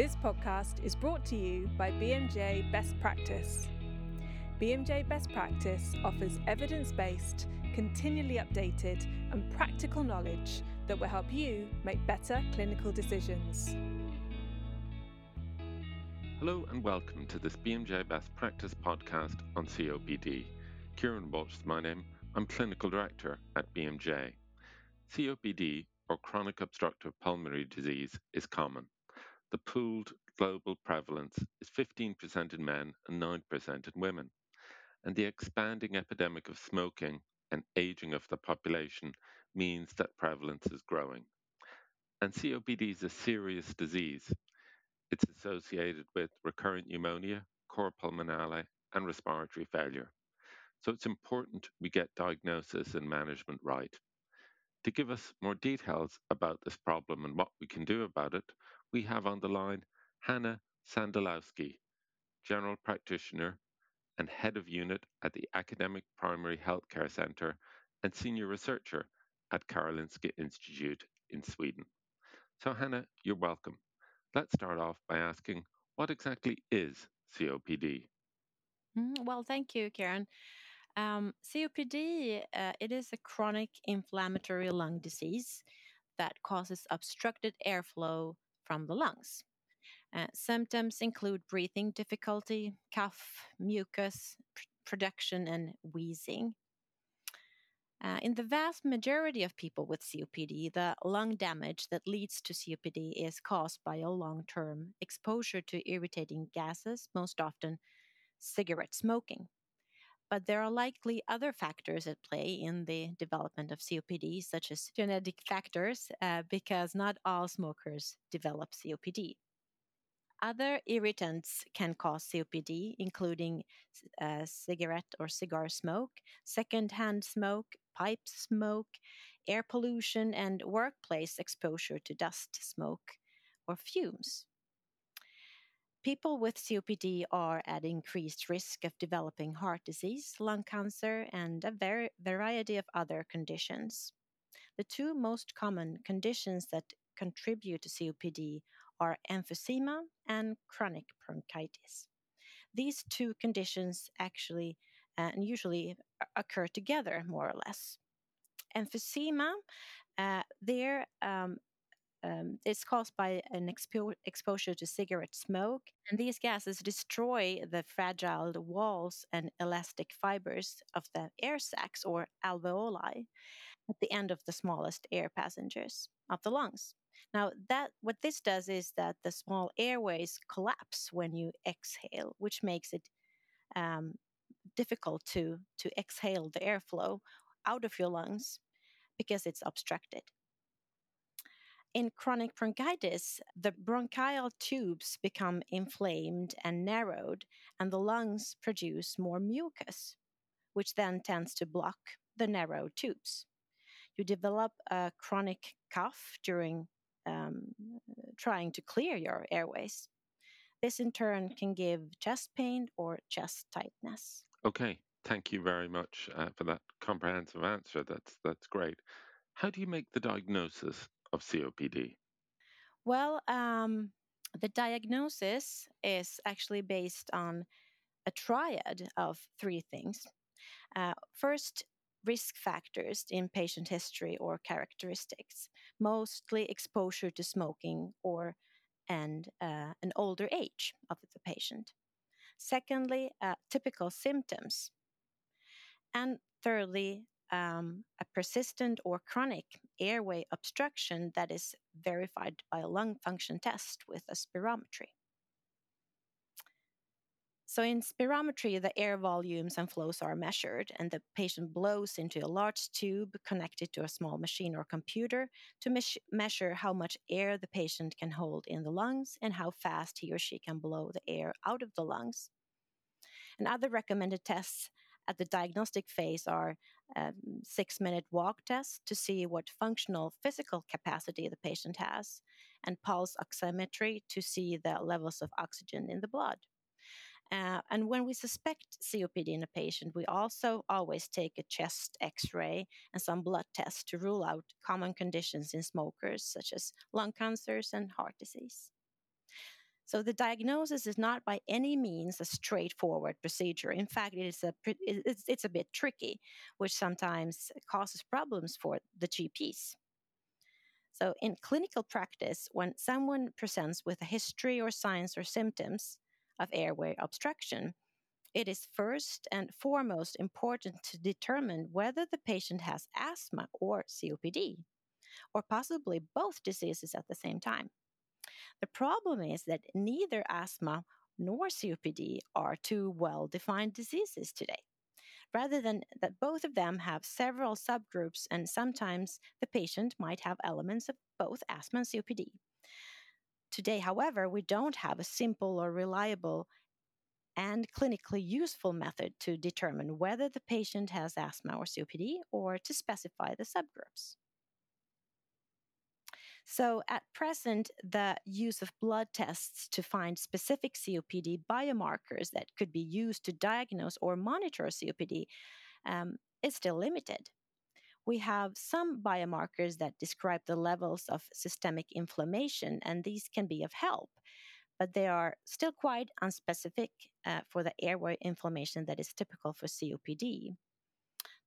This podcast is brought to you by BMJ Best Practice. BMJ Best Practice offers evidence based, continually updated, and practical knowledge that will help you make better clinical decisions. Hello and welcome to this BMJ Best Practice podcast on COPD. Kieran Walsh is my name. I'm Clinical Director at BMJ. COPD, or chronic obstructive pulmonary disease, is common. The pooled global prevalence is 15% in men and 9% in women. And the expanding epidemic of smoking and aging of the population means that prevalence is growing. And COPD is a serious disease. It's associated with recurrent pneumonia, cor pulmonale, and respiratory failure. So it's important we get diagnosis and management right. To give us more details about this problem and what we can do about it, we have on the line Hannah Sandelowsky, General Practitioner and Head of Unit at the Academic Primary Healthcare Centre and Senior Researcher at Karolinska Institute in Sweden. So, Hannah, you're welcome. Let's start off by asking what exactly is COPD? Mm, well, thank you, Karen. Um, COPD, uh, it is a chronic inflammatory lung disease that causes obstructed airflow from the lungs. Uh, symptoms include breathing difficulty, cough, mucus pr- production, and wheezing. Uh, in the vast majority of people with COPD, the lung damage that leads to COPD is caused by a long term exposure to irritating gases, most often cigarette smoking. But there are likely other factors at play in the development of COPD, such as genetic factors, uh, because not all smokers develop COPD. Other irritants can cause COPD, including uh, cigarette or cigar smoke, secondhand smoke, pipe smoke, air pollution, and workplace exposure to dust, smoke, or fumes. People with COPD are at increased risk of developing heart disease, lung cancer, and a ver- variety of other conditions. The two most common conditions that contribute to COPD are emphysema and chronic bronchitis. These two conditions actually uh, and usually occur together more or less. Emphysema, uh, there um, um, it's caused by an expo- exposure to cigarette smoke, and these gases destroy the fragile walls and elastic fibers of the air sacs or alveoli at the end of the smallest air passengers of the lungs. Now, that what this does is that the small airways collapse when you exhale, which makes it um, difficult to to exhale the airflow out of your lungs because it's obstructed. In chronic bronchitis, the bronchial tubes become inflamed and narrowed, and the lungs produce more mucus, which then tends to block the narrow tubes. You develop a chronic cough during um, trying to clear your airways. This in turn can give chest pain or chest tightness. Okay, thank you very much uh, for that comprehensive answer. That's that's great. How do you make the diagnosis of COPD? Well, um, the diagnosis is actually based on a triad of three things. Uh, first, risk factors in patient history or characteristics, mostly exposure to smoking or and uh, an older age of the patient. Secondly, uh, typical symptoms. And thirdly, um, a persistent or chronic airway obstruction that is verified by a lung function test with a spirometry. So, in spirometry, the air volumes and flows are measured, and the patient blows into a large tube connected to a small machine or computer to me- measure how much air the patient can hold in the lungs and how fast he or she can blow the air out of the lungs. And other recommended tests at the diagnostic phase are um, six minute walk test to see what functional physical capacity the patient has, and pulse oximetry to see the levels of oxygen in the blood. Uh, and when we suspect COPD in a patient, we also always take a chest x ray and some blood tests to rule out common conditions in smokers, such as lung cancers and heart disease. So the diagnosis is not by any means a straightforward procedure. In fact, it is a it's, it's a bit tricky, which sometimes causes problems for the GPs. So in clinical practice, when someone presents with a history or signs or symptoms of airway obstruction, it is first and foremost important to determine whether the patient has asthma or COPD, or possibly both diseases at the same time. The problem is that neither asthma nor COPD are two well defined diseases today. Rather than that, both of them have several subgroups, and sometimes the patient might have elements of both asthma and COPD. Today, however, we don't have a simple or reliable and clinically useful method to determine whether the patient has asthma or COPD or to specify the subgroups. So, at present, the use of blood tests to find specific COPD biomarkers that could be used to diagnose or monitor COPD um, is still limited. We have some biomarkers that describe the levels of systemic inflammation, and these can be of help, but they are still quite unspecific uh, for the airway inflammation that is typical for COPD.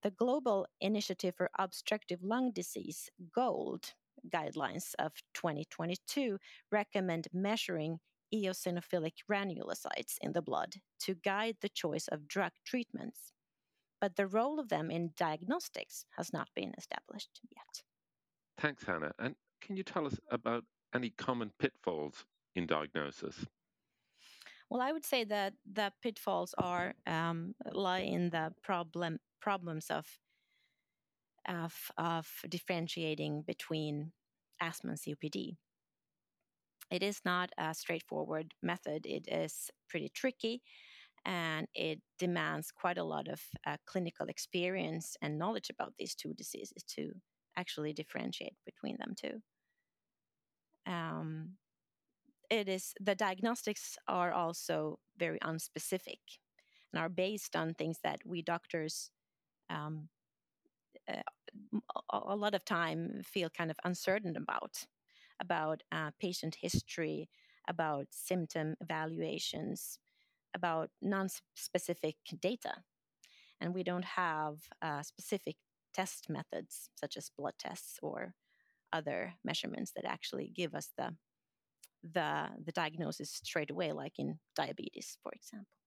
The Global Initiative for Obstructive Lung Disease, GOLD, guidelines of 2022 recommend measuring eosinophilic granulocytes in the blood to guide the choice of drug treatments. But the role of them in diagnostics has not been established yet. Thanks, Hannah. And can you tell us about any common pitfalls in diagnosis? Well, I would say that the pitfalls are um, lie in the problem problems of of, of differentiating between asthma and COPD. It is not a straightforward method. It is pretty tricky and it demands quite a lot of uh, clinical experience and knowledge about these two diseases to actually differentiate between them two. Um, it is the diagnostics are also very unspecific and are based on things that we doctors um, a lot of time feel kind of uncertain about about uh, patient history about symptom evaluations about non-specific data. And we don't have uh, specific test methods such as blood tests or other measurements that actually give us the the the diagnosis straight away like in diabetes for example.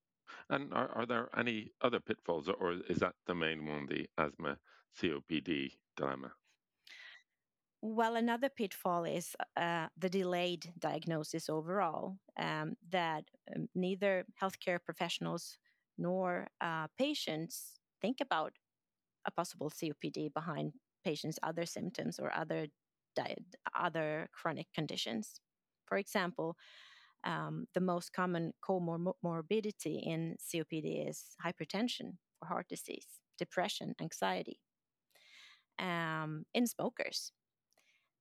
And are, are there any other pitfalls or is that the main one the asthma COPD dilemma? Well, another pitfall is uh, the delayed diagnosis overall, um, that um, neither healthcare professionals nor uh, patients think about a possible COPD behind patients' other symptoms or other di- other chronic conditions. For example, um, the most common comorbidity in COPD is hypertension or heart disease, depression, anxiety um, in smokers.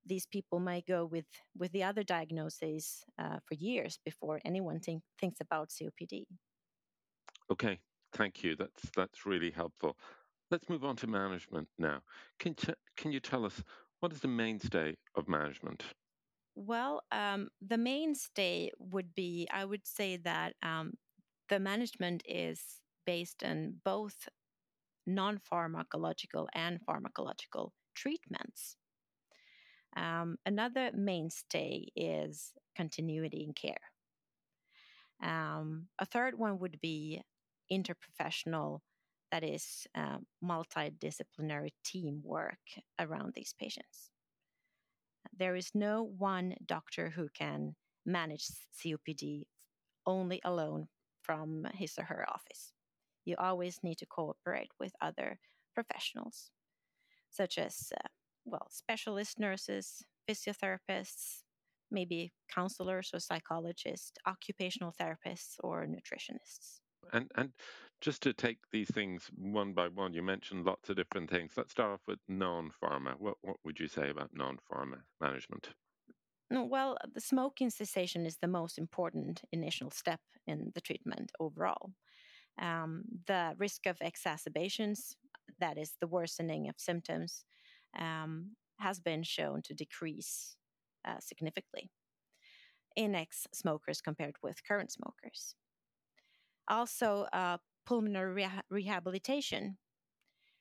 These people might go with, with the other diagnoses uh, for years before anyone think, thinks about COPD. Okay, thank you. That's that's really helpful. Let's move on to management now. Can t- can you tell us what is the mainstay of management? Well, um, the mainstay would be, I would say that um, the management is based on both non pharmacological and pharmacological treatments. Um, another mainstay is continuity in care. Um, a third one would be interprofessional, that is, uh, multidisciplinary teamwork around these patients. There is no one doctor who can manage COPD only alone from his or her office you always need to cooperate with other professionals, such as, uh, well, specialist nurses, physiotherapists, maybe counselors or psychologists, occupational therapists, or nutritionists. And and just to take these things one by one, you mentioned lots of different things. Let's start off with non-pharma. What what would you say about non-pharma management? Well, the smoking cessation is the most important initial step in the treatment overall. Um, the risk of exacerbations, that is the worsening of symptoms, um, has been shown to decrease uh, significantly. in ex smokers compared with current smokers. Also, uh, pulmonary reha- rehabilitation,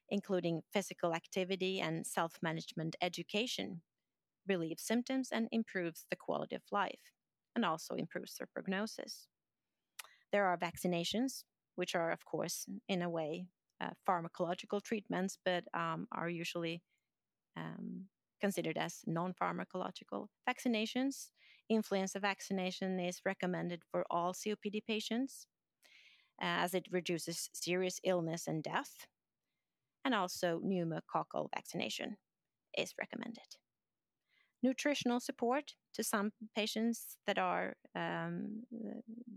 including physical activity and self management education, relieves symptoms and improves the quality of life, and also improves their prognosis. There are vaccinations, which are, of course, in a way, uh, pharmacological treatments, but um, are usually um, considered as non pharmacological. Vaccinations, influenza vaccination is recommended for all COPD patients as it reduces serious illness and death. And also, pneumococcal vaccination is recommended. Nutritional support to some patients that are um,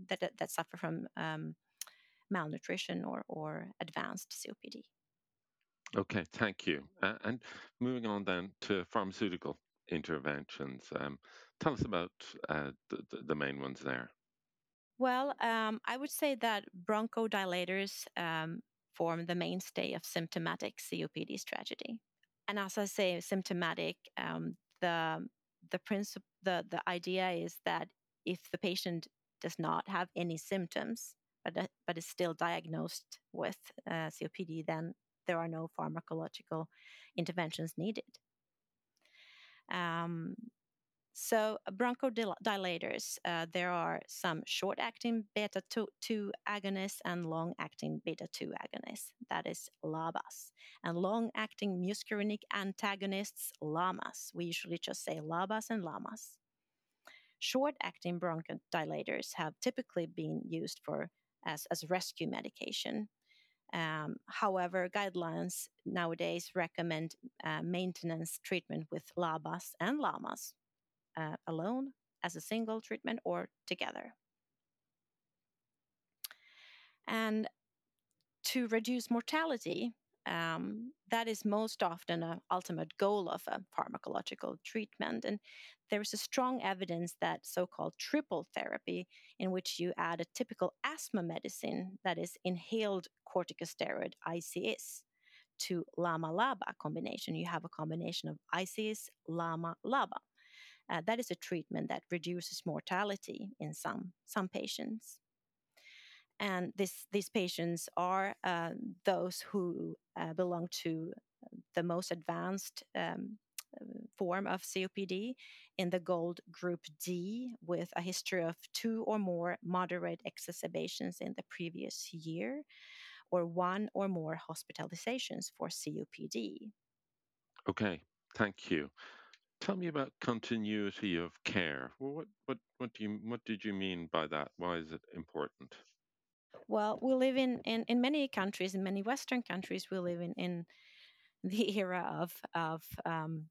that, that suffer from um, malnutrition or, or advanced COPD. Okay, thank you. Uh, and moving on then to pharmaceutical interventions, um, tell us about uh, the, the main ones there. Well, um, I would say that bronchodilators um, form the mainstay of symptomatic COPD strategy. And as I say, symptomatic, um, the the principle, the the idea is that if the patient does not have any symptoms, but uh, but is still diagnosed with uh, COPD, then there are no pharmacological interventions needed. Um, so bronchodilators, uh, there are some short-acting beta-2 agonists and long-acting beta-2 agonists. That is LABAs. And long-acting muscarinic antagonists, LAMAs. We usually just say LABAs and LAMAs. Short-acting bronchodilators have typically been used for as, as rescue medication. Um, however, guidelines nowadays recommend uh, maintenance treatment with LABAs and LAMAs uh, alone, as a single treatment, or together. And to reduce mortality, um, that is most often an ultimate goal of a pharmacological treatment. And there is a strong evidence that so called triple therapy, in which you add a typical asthma medicine, that is inhaled corticosteroid, ICS, to LAMA LABA combination. You have a combination of ICS, LAMA, LABA. Uh, that is a treatment that reduces mortality in some, some patients. And this, these patients are uh, those who uh, belong to the most advanced um, form of COPD in the GOLD group D with a history of two or more moderate exacerbations in the previous year or one or more hospitalizations for COPD. Okay, thank you. Tell me about continuity of care. Well, what, what, what, do you, what did you mean by that? Why is it important? Well, we live in, in, in many countries, in many Western countries, we live in, in the era of, of um,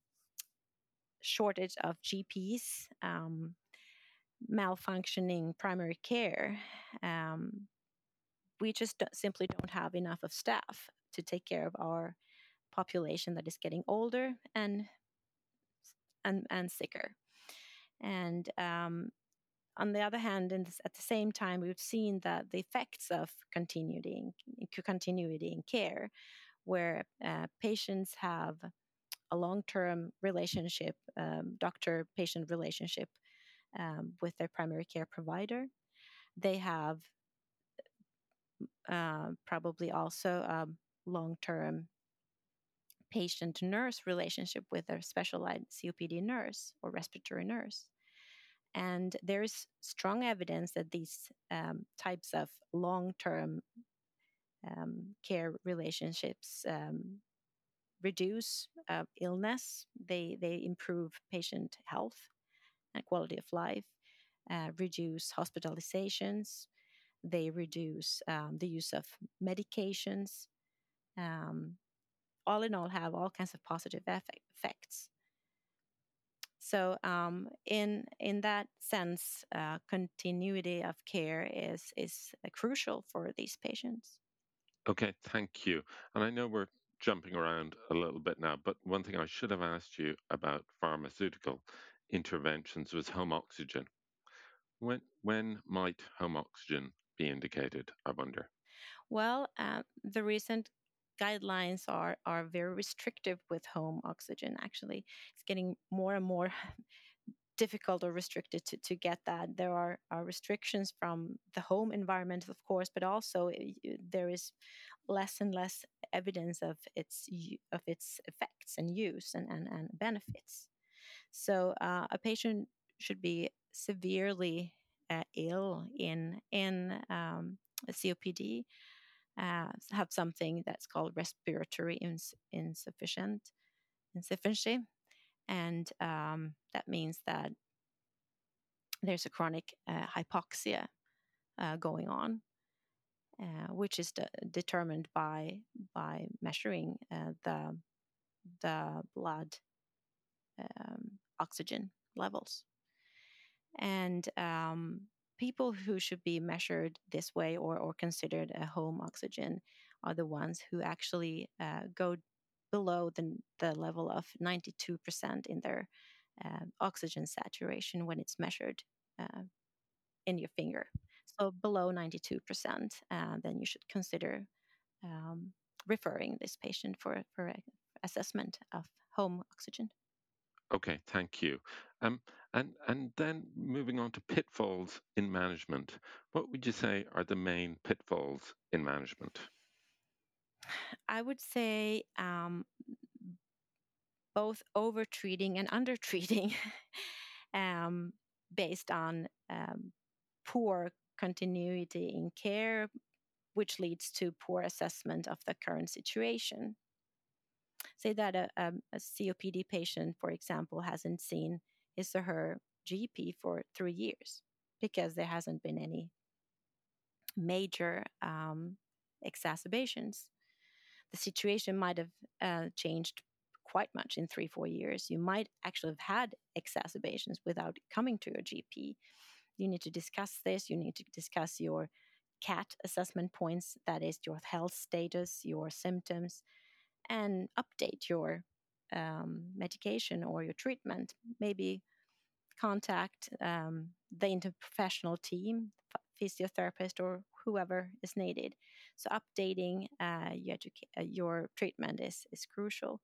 shortage of GPs, um, malfunctioning primary care. Um, we just don't, simply don't have enough of staff to take care of our population that is getting older and and, and sicker. And um, on the other hand, this, at the same time, we've seen that the effects of continuity in, continuity in care, where uh, patients have a long-term relationship, um, doctor-patient relationship um, with their primary care provider. They have uh, probably also a long-term patient nurse relationship with a specialized COPD nurse or respiratory nurse. And there is strong evidence that these um, types of long term um, care relationships um, reduce uh, illness, they, they improve patient health and quality of life, uh, reduce hospitalizations, they reduce um, the use of medications, um, all in all have all kinds of positive effects. So um, in in that sense, uh, continuity of care is is uh, crucial for these patients. Okay, thank you. And I know we're jumping around a little bit now, but one thing I should have asked you about pharmaceutical interventions was home oxygen. When when might home oxygen be indicated? I wonder. Well, uh, the recent guidelines are are very restrictive with home oxygen actually it's getting more and more difficult or restricted to, to get that. There are, are restrictions from the home environment, of course, but also uh, there is less and less evidence of its of its effects and use and, and, and benefits. So uh, a patient should be severely uh, ill in in um, COPD, uh, have something that's called respiratory ins- insufficient insufficiency, and um, that means that there's a chronic uh, hypoxia uh, going on, uh, which is de- determined by by measuring uh, the the blood um, oxygen levels. And um, people who should be measured this way or, or considered a home oxygen are the ones who actually uh, go below the, the level of 92% in their uh, oxygen saturation when it's measured uh, in your finger. So below 92%, uh, then you should consider um, referring this patient for, for assessment of home oxygen. Okay, thank you. Um, and and then moving on to pitfalls in management, what would you say are the main pitfalls in management? I would say um, both over treating and under treating, um, based on um, poor continuity in care, which leads to poor assessment of the current situation say that a, a, a COPD patient, for example, hasn't seen his or her GP for three years because there hasn't been any major um, exacerbations. The situation might have uh, changed quite much in three, four years. You might actually have had exacerbations without coming to your GP. You need to discuss this. You need to discuss your CAT assessment points, that is, your health status, your symptoms, and update your um, medication or your treatment. Maybe contact um, the interprofessional team, physiotherapist, or whoever is needed. So updating uh, your, uh, your treatment is, is crucial.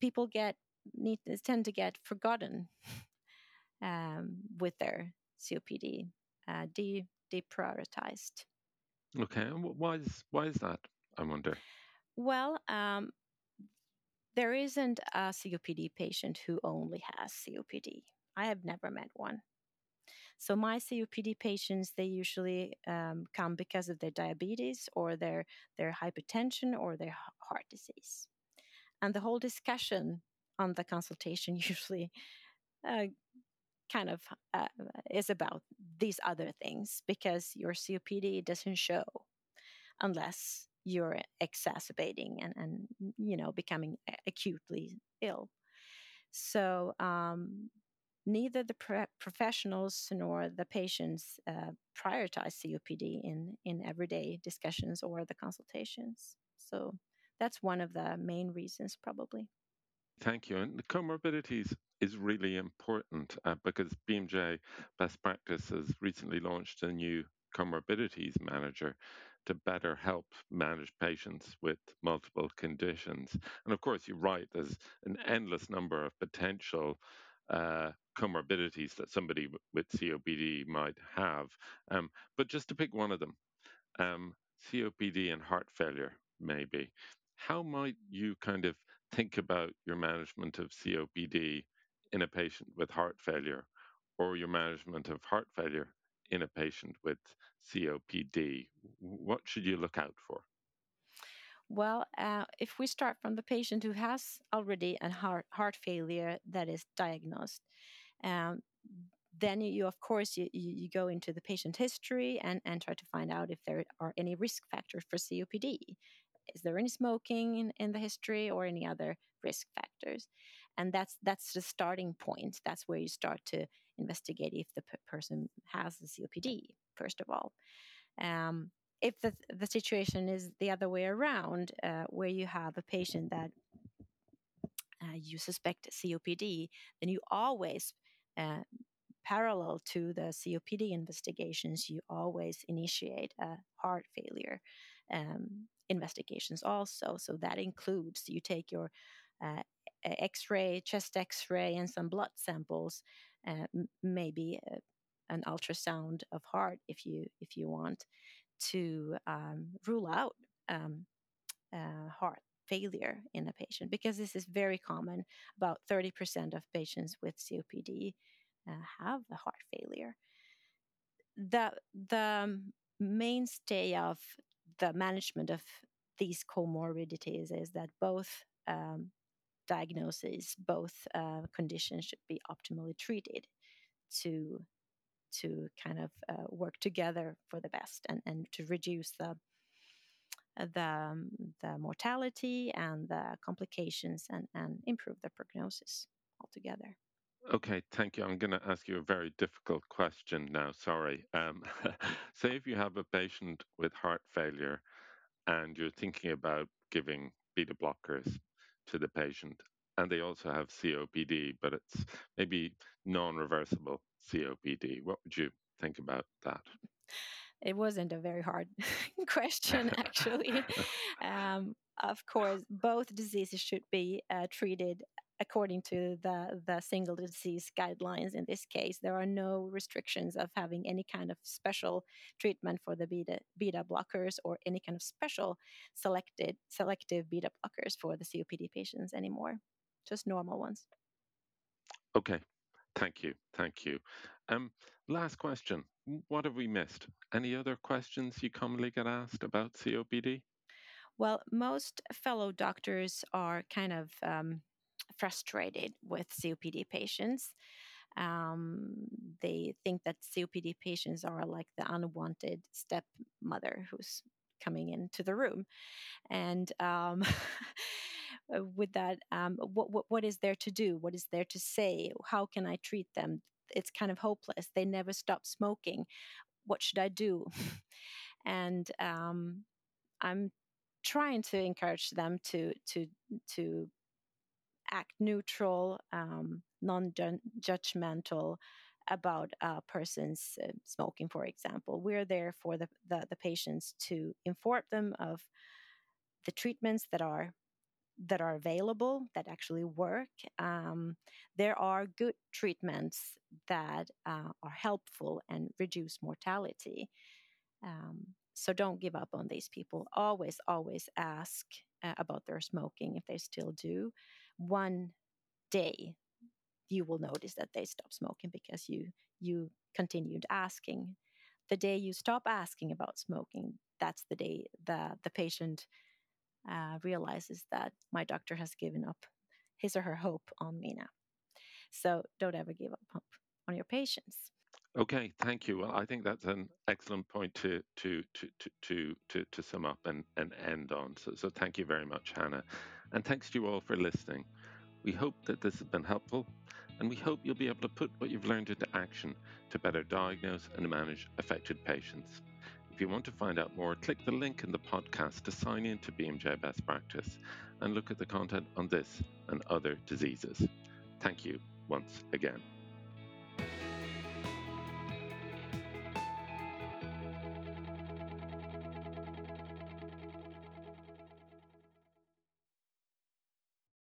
People get need tend to get forgotten um, with their COPD, uh, de- deprioritized. Okay, why is why is that? I wonder. Well, um, there isn't a COPD patient who only has COPD. I have never met one. So my COPD patients, they usually um, come because of their diabetes or their their hypertension or their heart disease, and the whole discussion on the consultation usually uh, kind of uh, is about these other things because your COPD doesn't show unless you're exacerbating and, and you know becoming acutely ill. So um, neither the pre- professionals nor the patients uh, prioritize copd in, in everyday discussions or the consultations. So that's one of the main reasons probably. Thank you. And the comorbidities is really important uh, because BMJ Best Practice has recently launched a new comorbidities manager to better help manage patients with multiple conditions. And of course, you're right, there's an endless number of potential uh, comorbidities that somebody with COPD might have. Um, but just to pick one of them, um, COPD and heart failure, maybe. How might you kind of think about your management of COPD in a patient with heart failure or your management of heart failure in a patient with COPD? What should you look out for? Well, uh, if we start from the patient who has already a heart, heart failure that is diagnosed, um, then you, of course, you, you go into the patient history and, and try to find out if there are any risk factors for COPD. Is there any smoking in, in the history or any other risk factors? And that's that's the starting point. That's where you start to investigate if the p- person has the COPD, first of all. Um, if the, the situation is the other way around, uh, where you have a patient that uh, you suspect COPD, then you always, uh, parallel to the COPD investigations, you always initiate a heart failure um, investigations also. So that includes you take your uh, X-ray, chest X-ray, and some blood samples uh, maybe a, an ultrasound of heart if you if you want to um, rule out um, uh, heart failure in a patient because this is very common. About 30% of patients with COPD uh, have a heart failure. The, the mainstay of the management of these comorbidities is that both um, diagnoses, both uh, conditions should be optimally treated to to kind of uh, work together for the best and, and to reduce the the, um, the mortality and the complications and, and improve the prognosis altogether. Okay, thank you. I'm going to ask you a very difficult question now. Sorry. Um, say if you have a patient with heart failure and you're thinking about giving beta blockers to the patient, and they also have COPD, but it's maybe non reversible COPD. What would you think about that? It wasn't a very hard question, actually. um, of course, both diseases should be uh, treated according to the, the single disease guidelines in this case. There are no restrictions of having any kind of special treatment for the beta, beta blockers or any kind of special selected selective beta blockers for the COPD patients anymore, just normal ones. Okay, thank you, thank you. Um, last question What have we missed? Any other questions you commonly get asked about COPD? Well, most fellow doctors are kind of um, frustrated with COPD patients. Um, they think that COPD patients are like the unwanted stepmother who's coming into the room. And um, with that, um, what, what, what is there to do? What is there to say? How can I treat them? It's kind of hopeless. They never stop smoking. What should I do? and um, I'm trying to encourage them to to to act neutral, um, non-judgmental about a person's uh, smoking, for example. We're there for the, the, the patients to inform them of the treatments that are that are available that actually work. Um, there are good treatments that uh, are helpful and reduce mortality. Um, so don't give up on these people. Always, always ask uh, about their smoking if they still do. One day you will notice that they stop smoking because you you continued asking. The day you stop asking about smoking, that's the day the the patient uh, realizes that my doctor has given up his or her hope on me now. So don't ever give up on your patients. Okay, thank you. Well, I think that's an excellent point to to to to to to, to sum up and, and end on. So, so thank you very much, Hannah, and thanks to you all for listening. We hope that this has been helpful, and we hope you'll be able to put what you've learned into action to better diagnose and manage affected patients. If you want to find out more, click the link in the podcast to sign in to BMJ Best Practice and look at the content on this and other diseases. Thank you once again.